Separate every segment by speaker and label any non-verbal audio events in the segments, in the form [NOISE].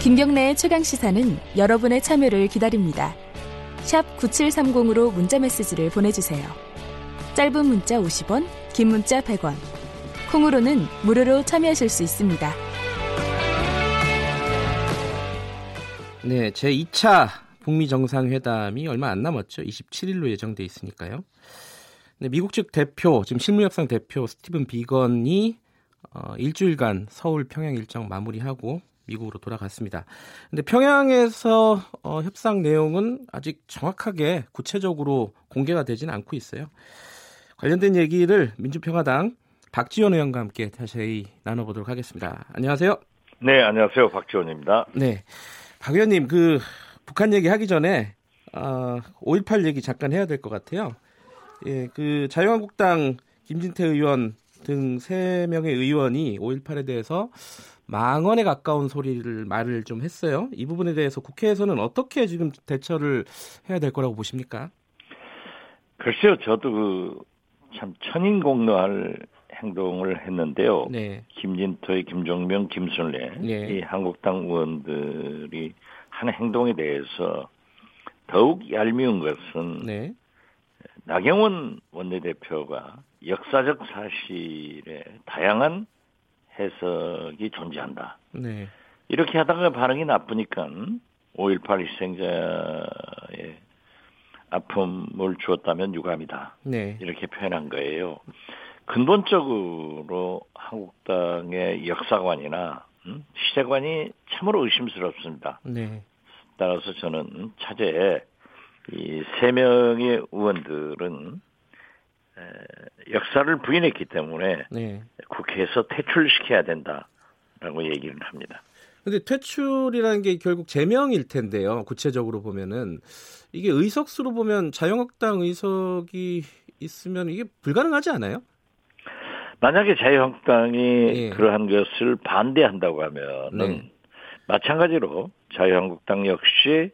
Speaker 1: 김경래의 최강 시사는 여러분의 참여를 기다립니다. 샵 9730으로 문자 메시지를 보내주세요. 짧은 문자 50원, 긴 문자 100원. 콩으로는 무료로 참여하실 수 있습니다.
Speaker 2: 네, 제 2차 북미 정상회담이 얼마 안 남았죠. 27일로 예정돼 있으니까요. 네, 미국 측 대표, 지금 실무협상 대표 스티븐 비건이 어, 일주일간 서울 평양 일정 마무리하고 미국으로 돌아갔습니다. 근데 평양에서 어, 협상 내용은 아직 정확하게 구체적으로 공개가 되지는 않고 있어요. 관련된 얘기를 민주평화당 박지원 의원과 함께 자세히 나눠보도록 하겠습니다. 안녕하세요.
Speaker 3: 네, 안녕하세요. 박지원입니다.
Speaker 2: 네. 박 의원님, 그 북한 얘기 하기 전에 어, 5.18 얘기 잠깐 해야 될 것 같아요. 예, 그 자유한국당 김진태 의원 등 3명의 의원이 5.18에 대해서 망언에 가까운 소리를 말을 좀 했어요. 이 부분에 대해서 국회에서는 어떻게 지금 대처를 해야 될 거라고 보십니까?
Speaker 3: 글쎄요, 저도 그 참 천인공노할 행동을 했는데요. 네. 김진토의 김종명, 김순례 네. 이 한국당 의원들이 한 행동에 대해서 더욱 얄미운 것은 네. 나경원 원내대표가 역사적 사실에 다양한 해석이 존재한다. 네. 이렇게 하다가 반응이 나쁘니까 5.18 희생자의 아픔을 주었다면 유감이다. 네. 이렇게 표현한 거예요. 근본적으로 한국당의 역사관이나 음? 시대관이 참으로 의심스럽습니다. 네. 따라서 저는 차제에 이 세 명의 의원들은 역사를 부인했기 때문에 네. 국회에서 퇴출시켜야 된다라고 얘기를 합니다.
Speaker 2: 근데 퇴출이라는 게 결국 제명일 텐데요. 구체적으로 보면은 이게 의석수로 보면 자유한국당 의석이 있으면 이게 불가능하지 않아요?
Speaker 3: 만약에 자유한국당이 예. 그러한 것을 반대한다고 하면은 네. 마찬가지로 자유한국당 역시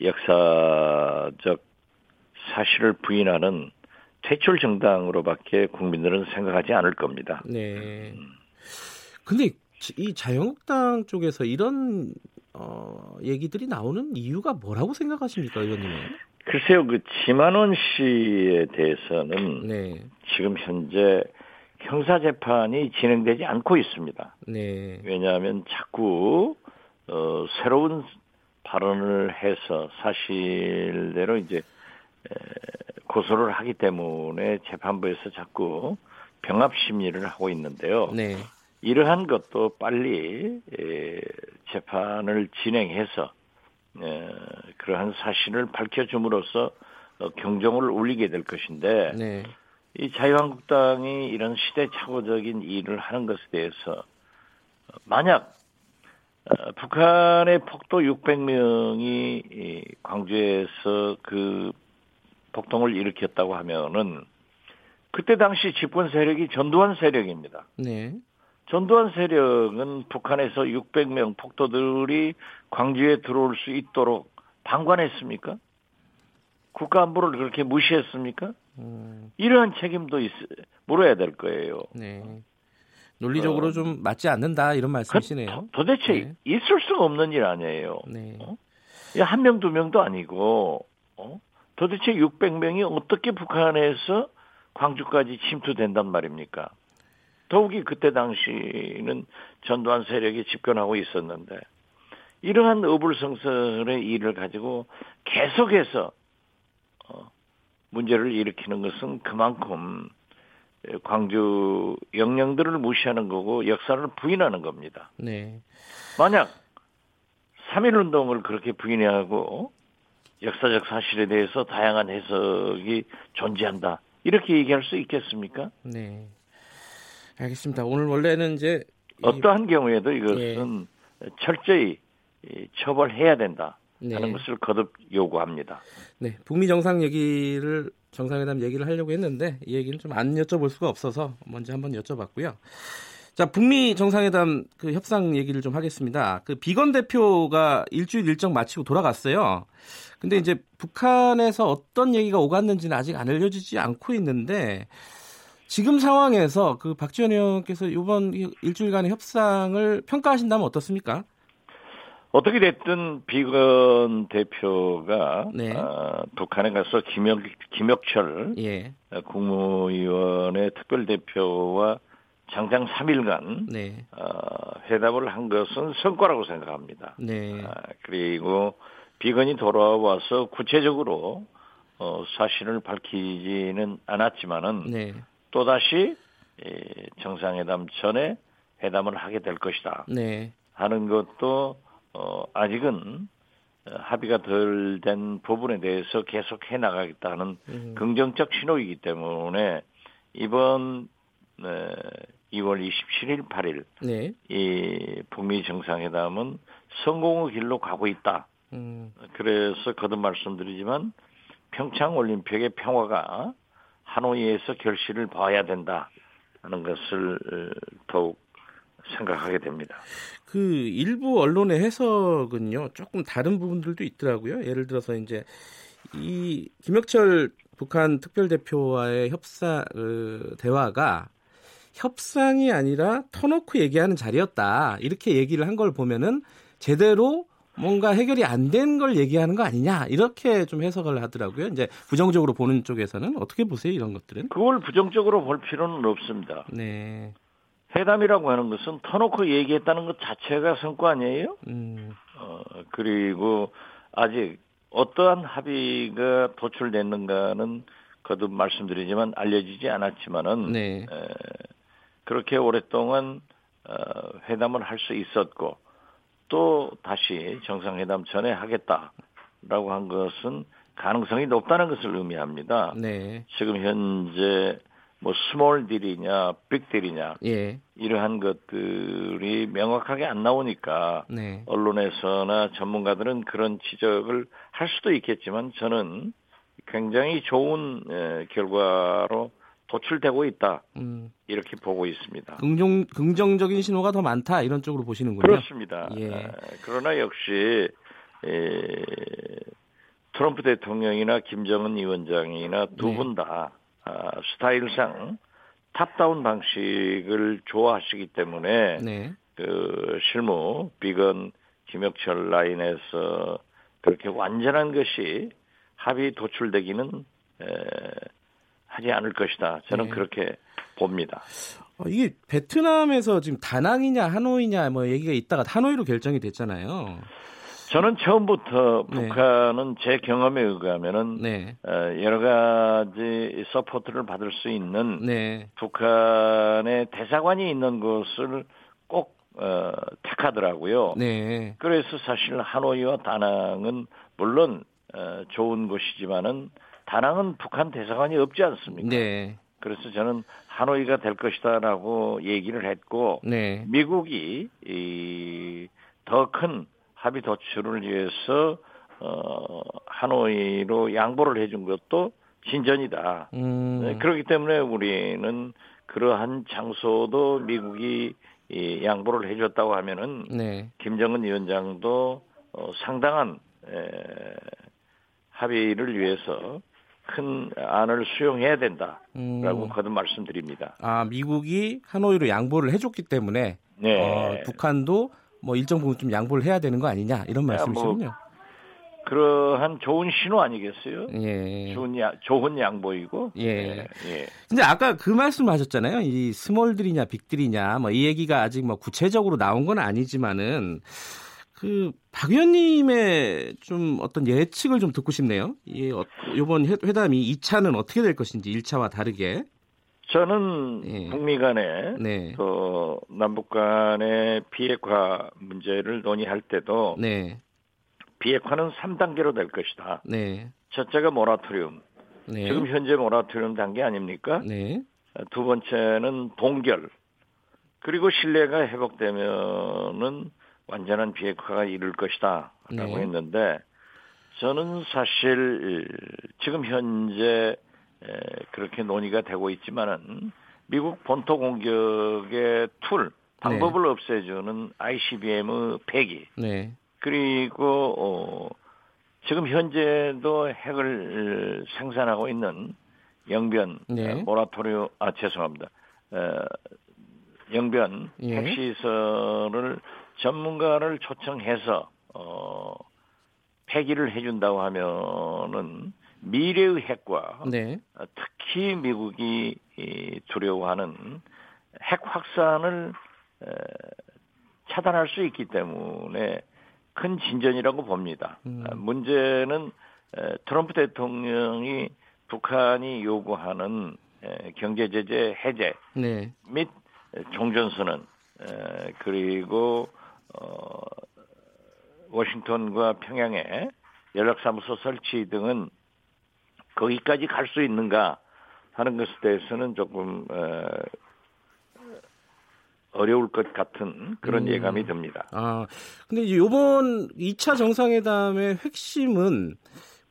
Speaker 3: 역사적 사실을 부인하는 퇴출 정당으로밖에 국민들은 생각하지 않을 겁니다. 네.
Speaker 2: 근데 이 자유한국당 쪽에서 이런 어, 얘기들이 나오는 이유가 뭐라고 생각하십니까, 의원님은?
Speaker 3: 글쎄요, 그 지만원 씨에 대해서는 네. 지금 현재 형사 재판이 진행되지 않고 있습니다. 네. 왜냐하면 자꾸 어, 새로운 발언을 해서 사실대로 이제 고소를 하기 때문에 재판부에서 자꾸 병합 심리를 하고 있는데요. 네. 이러한 것도 빨리 재판을 진행해서 그러한 사실을 밝혀줌으로써 어, 경종을 울리게 될 것인데 네. 이 자유한국당이 이런 시대착오적인 일을 하는 것에 대해서 어, 만약 어, 북한의 폭도 600명이 광주에서 그 폭동을 일으켰다고 하면은 그때 당시 집권 세력이 전두환 세력입니다. 네. 전두환 세력은 북한에서 600명 폭도들이 광주에 들어올 수 있도록 방관했습니까? 국가 안보를 그렇게 무시했습니까? 음. 이러한 책임도 있, 물어야 될 거예요. 네.
Speaker 2: 논리적으로 어, 좀 맞지 않는다 이런 말씀이시네요.
Speaker 3: 그, 도 대체 네. 있을 수가 없는 일 아니에요. 네. 어? 한 명, 두 명도 아니고, 어? 도대체 600명이 어떻게 북한에서 광주까지 침투된단 말입니까? 더욱이 그때 당시는 전두환 세력이 집권하고 있었는데 이러한 어불성설의 일을 가지고 계속해서 어, 문제를 일으키는 것은 그만큼 광주 영령들을 무시하는 거고 역사를 부인하는 겁니다. 네. 만약 3.1 운동을 그렇게 부인하고 역사적 사실에 대해서 다양한 해석이 존재한다. 이렇게 얘기할 수 있겠습니까? 네.
Speaker 2: 알겠습니다. 오늘 원래는 이제
Speaker 3: 어떠한 경우에도 이것은 예. 철저히 처벌해야 된다. 네. 하는 것을 거듭 요구합니다.
Speaker 2: 네, 북미 정상 얘기를 정상회담 얘기를 하려고 했는데 이 얘기는 좀 안 여쭤볼 수가 없어서 먼저 한번 여쭤봤고요. 자, 북미 정상회담 그 협상 얘기를 좀 하겠습니다. 그 비건 대표가 일주일 일정 마치고 돌아갔어요. 근데 이제 북한에서 어떤 얘기가 오갔는지는 아직 안 알려지지 않고 있는데 지금 상황에서 그 박지원 의원께서 이번 일주일간의 협상을 평가하신다면 어떻습니까?
Speaker 3: 어떻게 됐든 비건 대표가 네. 어, 북한에 가서 김혁 김혁철 예. 국무위원회 특별 대표와 장장 3일간 네. 어, 회담을 한 것은 성과라고 생각합니다. 네. 아, 그리고 비건이 돌아와서 구체적으로 어, 사실을 밝히지는 않았지만은 네. 또 다시 정상회담 전에 회담을 하게 될 것이다. 네. 하는 것도 어, 아직은 합의가 덜 된 부분에 대해서 계속 해 나가겠다는 음. 긍정적 신호이기 때문에 이번 네, 2월 27일, 8일 네. 이 북미 정상회담은 성공의 길로 가고 있다. 음. 그래서 거듭 말씀드리지만 평창 올림픽의 평화가 하노이에서 결실을 봐야 된다 하는 것을 더욱 생각하게 됩니다.
Speaker 2: 그 일부 언론의 해석은요 조금 다른 부분들도 있더라고요. 예를 들어서 이제 이 김혁철 북한 특별대표와의 협상 그 대화가 협상이 아니라 터놓고 얘기하는 자리였다 이렇게 얘기를 한 걸 보면은 제대로 뭔가 해결이 안 된 걸 얘기하는 거 아니냐 이렇게 좀 해석을 하더라고요. 이제 부정적으로 보는 쪽에서는 어떻게 보세요 이런 것들은?
Speaker 3: 그걸 부정적으로 볼 필요는 없습니다. 네. 회담이라고 하는 것은 터놓고 얘기했다는 것 자체가 성과 아니에요? 음. 어, 그리고 아직 어떠한 합의가 도출됐는가는 거듭 말씀드리지만 알려지지 않았지만은 네. 에, 그렇게 오랫동안 어, 회담을 할 수 있었고 또 다시 정상회담 전에 하겠다라고 한 것은 가능성이 높다는 것을 의미합니다. 네. 지금 현재 뭐 스몰 딜이냐 빅 딜이냐 예. 이러한 것들이 명확하게 안 나오니까 네. 언론에서나 전문가들은 그런 지적을 할 수도 있겠지만 저는 굉장히 좋은 결과로 도출되고 있다. 음. 이렇게 보고 있습니다.
Speaker 2: 긍정, 긍정적인 신호가 더 많다 이런 쪽으로 보시는군요.
Speaker 3: 그렇습니다. 예. 아, 그러나 역시 에, 트럼프 대통령이나 김정은 위원장이나 두 분다 네. 아, 스타일상 탑다운 방식을 좋아하시기 때문에 네. 그 실무 비건 김혁철 라인에서 그렇게 완전한 것이 합의 도출되기는 에, 하지 않을 것이다. 저는 네. 그렇게 봅니다.
Speaker 2: 어, 이게 베트남에서 지금 다낭이냐 하노이냐 뭐 얘기가 있다가 하노이로 결정이 됐잖아요.
Speaker 3: 저는 처음부터 네. 북한은 제 경험에 의하면은 네. 어, 여러 가지 support를 받을 수 있는 네. 북한의 대사관이 있는 곳을 꼭 어, 택하더라고요. 네. 그래서 사실 하노이와 다낭은 물론 어, 좋은 곳이지만은 다낭은 북한 대사관이 없지 않습니까? 네. 그래서 저는 하노이가 될 것이다라고 얘기를 했고 네. 미국이 더 큰 합의 도출을 위해서 어, 하노이로 양보를 해준 것도 진전이다. 음. 네, 그렇기 때문에 우리는 그러한 장소도 미국이 이 양보를 해줬다고 하면은 네. 김정은 위원장도 어, 상당한 에, 합의를 위해서 큰 안을 수용해야 된다라고 음. 거듭 말씀드립니다.
Speaker 2: 아 미국이 하노이로 양보를 해줬기 때문에 네. 어, 북한도 뭐 일정 부분 좀 양보를 해야 되는 거 아니냐 이런 뭐 말씀이시군요. 뭐
Speaker 3: 그러한 좋은 신호 아니겠어요? 예. 좋은 야, 좋은 양보이고. 예. 예.
Speaker 2: 예. 근데 아까 그 말씀 하셨잖아요. 이 스몰들이냐 빅들이냐 뭐 이 얘기가 아직 뭐 구체적으로 나온 건 아니지만은 그 박 의원님의 좀 어떤 예측을 좀 듣고 싶네요. 이 어, 이번 회담이 2차는 어떻게 될 것인지 1차와 다르게.
Speaker 3: 저는 예. 북미 간에 네. 또 남북 간의 비핵화 문제를 논의할 때도 네. 비핵화는 3단계로 될 것이다. 네. 첫째가 모라토리움. 네. 지금 현재 모라토리움 단계 아닙니까? 네. 두 번째는 동결. 그리고 신뢰가 회복되면은 완전한 비핵화가 이룰 것이다라고 네. 했는데 저는 사실 지금 현재 그렇게 논의가 되고 있지만은 미국 본토 공격의 툴 방법을 네. 없애주는 ICBM의 폐기 네. 그리고 어, 지금 현재도 핵을 생산하고 있는 영변 네. 모라토리오 아 죄송합니다. 어, 영변 예. 핵시설을 전문가를 초청해서 어, 폐기를 해준다고 하면은 미래의 핵과 네. 특히 미국이 두려워하는 핵 확산을 차단할 수 있기 때문에 큰 진전이라고 봅니다. 음. 문제는 트럼프 대통령이 북한이 요구하는 경제 제재 해제 네. 및 종전선언 그리고 어, 워싱턴과 평양에 연락사무소 설치 등은 거기까지 갈 수 있는가 하는 것에 대해서는 조금 어, 어려울 것 같은 그런 음. 예감이 듭니다.
Speaker 2: 아, 근데 이번 2차 정상회담의 핵심은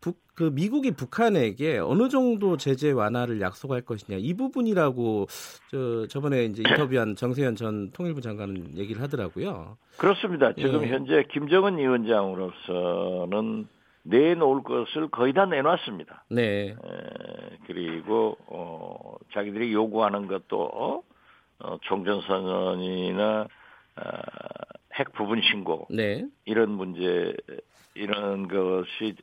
Speaker 2: 북, 그 미국이 북한에게 어느 정도 제재 완화를 약속할 것이냐 이 부분이라고 저 저번에 이제 인터뷰한 정세현 전 통일부 장관은 얘기를 하더라고요.
Speaker 3: 그렇습니다. 지금 예. 현재 김정은 위원장으로서는 내놓을 것을 거의 다 내놨습니다. 네. 에, 그리고 어, 자기들이 요구하는 것도 어, 종전선언이나 어, 핵 부분 신고 네. 이런 문제 이런 것이 회,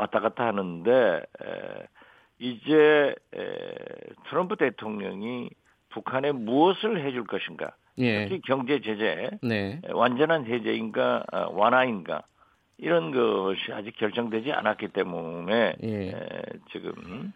Speaker 3: 왔다 갔다 하는데 에, 이제 에, 트럼프 대통령이 북한에 무엇을 해줄 것인가? 예. 특히 경제 제재, 네. 완전한 해제인가 아, 완화인가 이런 것이 아직 결정되지 않았기 때문에 예. 에, 지금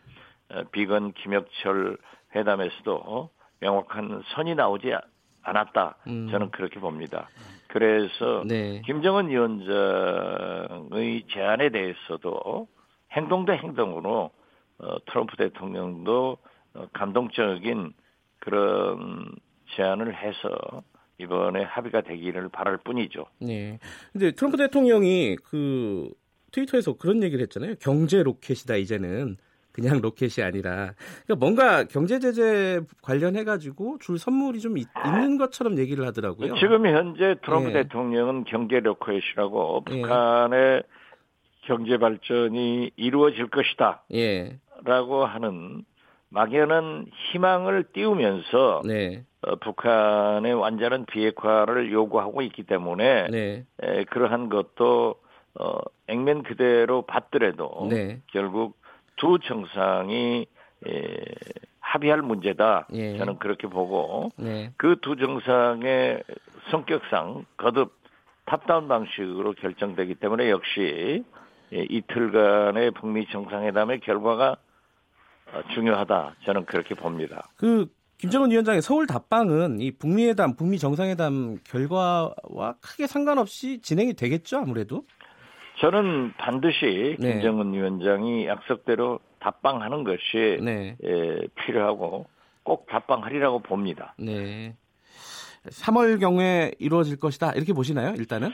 Speaker 3: 어, 비건 김혁철 회담에서도 명확한 선이 나오지 않았다. 음. 저는 그렇게 봅니다. 그래서 네. 김정은 위원장의 제안에 대해서도 행동 대 행동으로 어, 트럼프 대통령도 어, 감동적인 그런 제안을 해서 이번에 합의가 되기를 바랄 뿐이죠.
Speaker 2: 네. 근데 트럼프 대통령이 그 트위터에서 그런 얘기를 했잖아요. 경제 로켓이다 이제는. 그냥 로켓이 아니라 그러니까 뭔가 경제 제재 관련해 가지고 줄 선물이 좀 있, 는 것처럼 얘기를 하더라고요.
Speaker 3: 지금 현재 트럼프 예. 대통령은 경제 로켓이라고 예. 북한의 경제 발전이 이루어질 것이다. 예. 라고 하는 막연한 희망을 띄우면서 네. 어, 북한의 완전한 비핵화를 요구하고 있기 때문에 네. 에, 그러한 것도 어, 액면 그대로 받더라도 네. 결국 두 정상이 에, 합의할 문제다. 예. 저는 그렇게 보고 네. 그두 정상의 성격상 거듭 탑다운 방식으로 결정되기 때문에 역시 예, 이틀간의 북미 정상회담의 결과가 어, 중요하다. 저는 그렇게 봅니다.
Speaker 2: 그 김정은 위원장의 서울 답방은 이 북미회담, 북미 정상회담 결과와 크게 상관없이 진행이 되겠죠, 아무래도?
Speaker 3: 저는 반드시 네. 김정은 위원장이 약속대로 답방하는 것이 네. 예, 필요하고 꼭 답방하리라고 봅니다. 네.
Speaker 2: 3월 경에 이루어질 것이다 이렇게 보시나요? 일단은?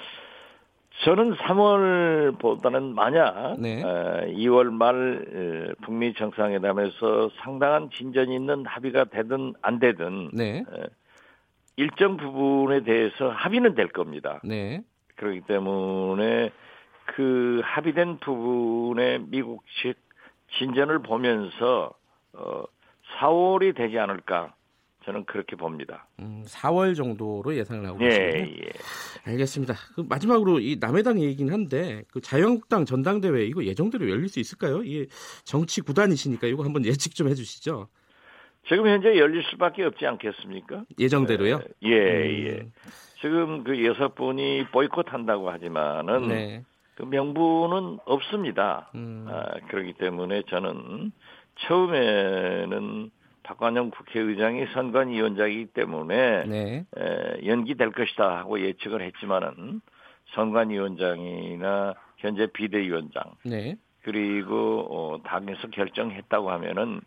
Speaker 3: 저는 3월보다는 만약 네. 2월 말 북미 정상회담에서 상당한 진전이 있는 합의가 되든 안 되든 네. 일정 부분에 대해서 합의는 될 겁니다. 네. 그렇기 때문에 그 합의된 부분의 미국식 진전을 보면서 어 4월이 되지 않을까 저는 그렇게 봅니다.
Speaker 2: 음, 4월 정도로 예상을 하고 있습니다. 예, 예. 알겠습니다. 그 마지막으로 이 남해당 얘기긴 한데 그 자유한국당 전당대회 이거 예정대로 열릴 수 있을까요? 이게 정치 구단이시니까 이거 한번 [LAUGHS] 예측 좀 해주시죠.
Speaker 3: 지금 현재 열릴 수밖에 없지 않겠습니까?
Speaker 2: 예정대로요?
Speaker 3: 예, 예. 예. 지금 그 여섯 분이 보이콧한다고 하지만은 네. 그 명분은 없습니다. 음. 아, 그렇기 때문에 저는 처음에는 박관영 국회의장이 선관위원장이기 때문에 네. 에, 연기될 것이다 하고 예측을 했지만은 선관위원장이나 현재 비대위원장 네. 그리고 어, 당에서 결정했다고 하면은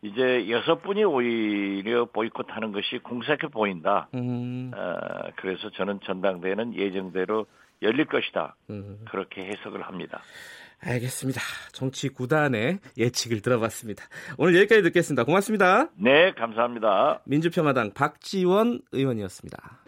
Speaker 3: 이제 여섯 분이 오히려 보이콧하는 것이 공색해 보인다. 음. 어, 그래서 저는 전당대회는 예정대로 열릴 것이다. 음. 그렇게 해석을 합니다.
Speaker 2: 알겠습니다. 정치 구단의 예측을 들어봤습니다. 오늘 여기까지 듣겠습니다. 고맙습니다.
Speaker 3: 네, 감사합니다.
Speaker 2: 민주평화당 박지원 의원이었습니다.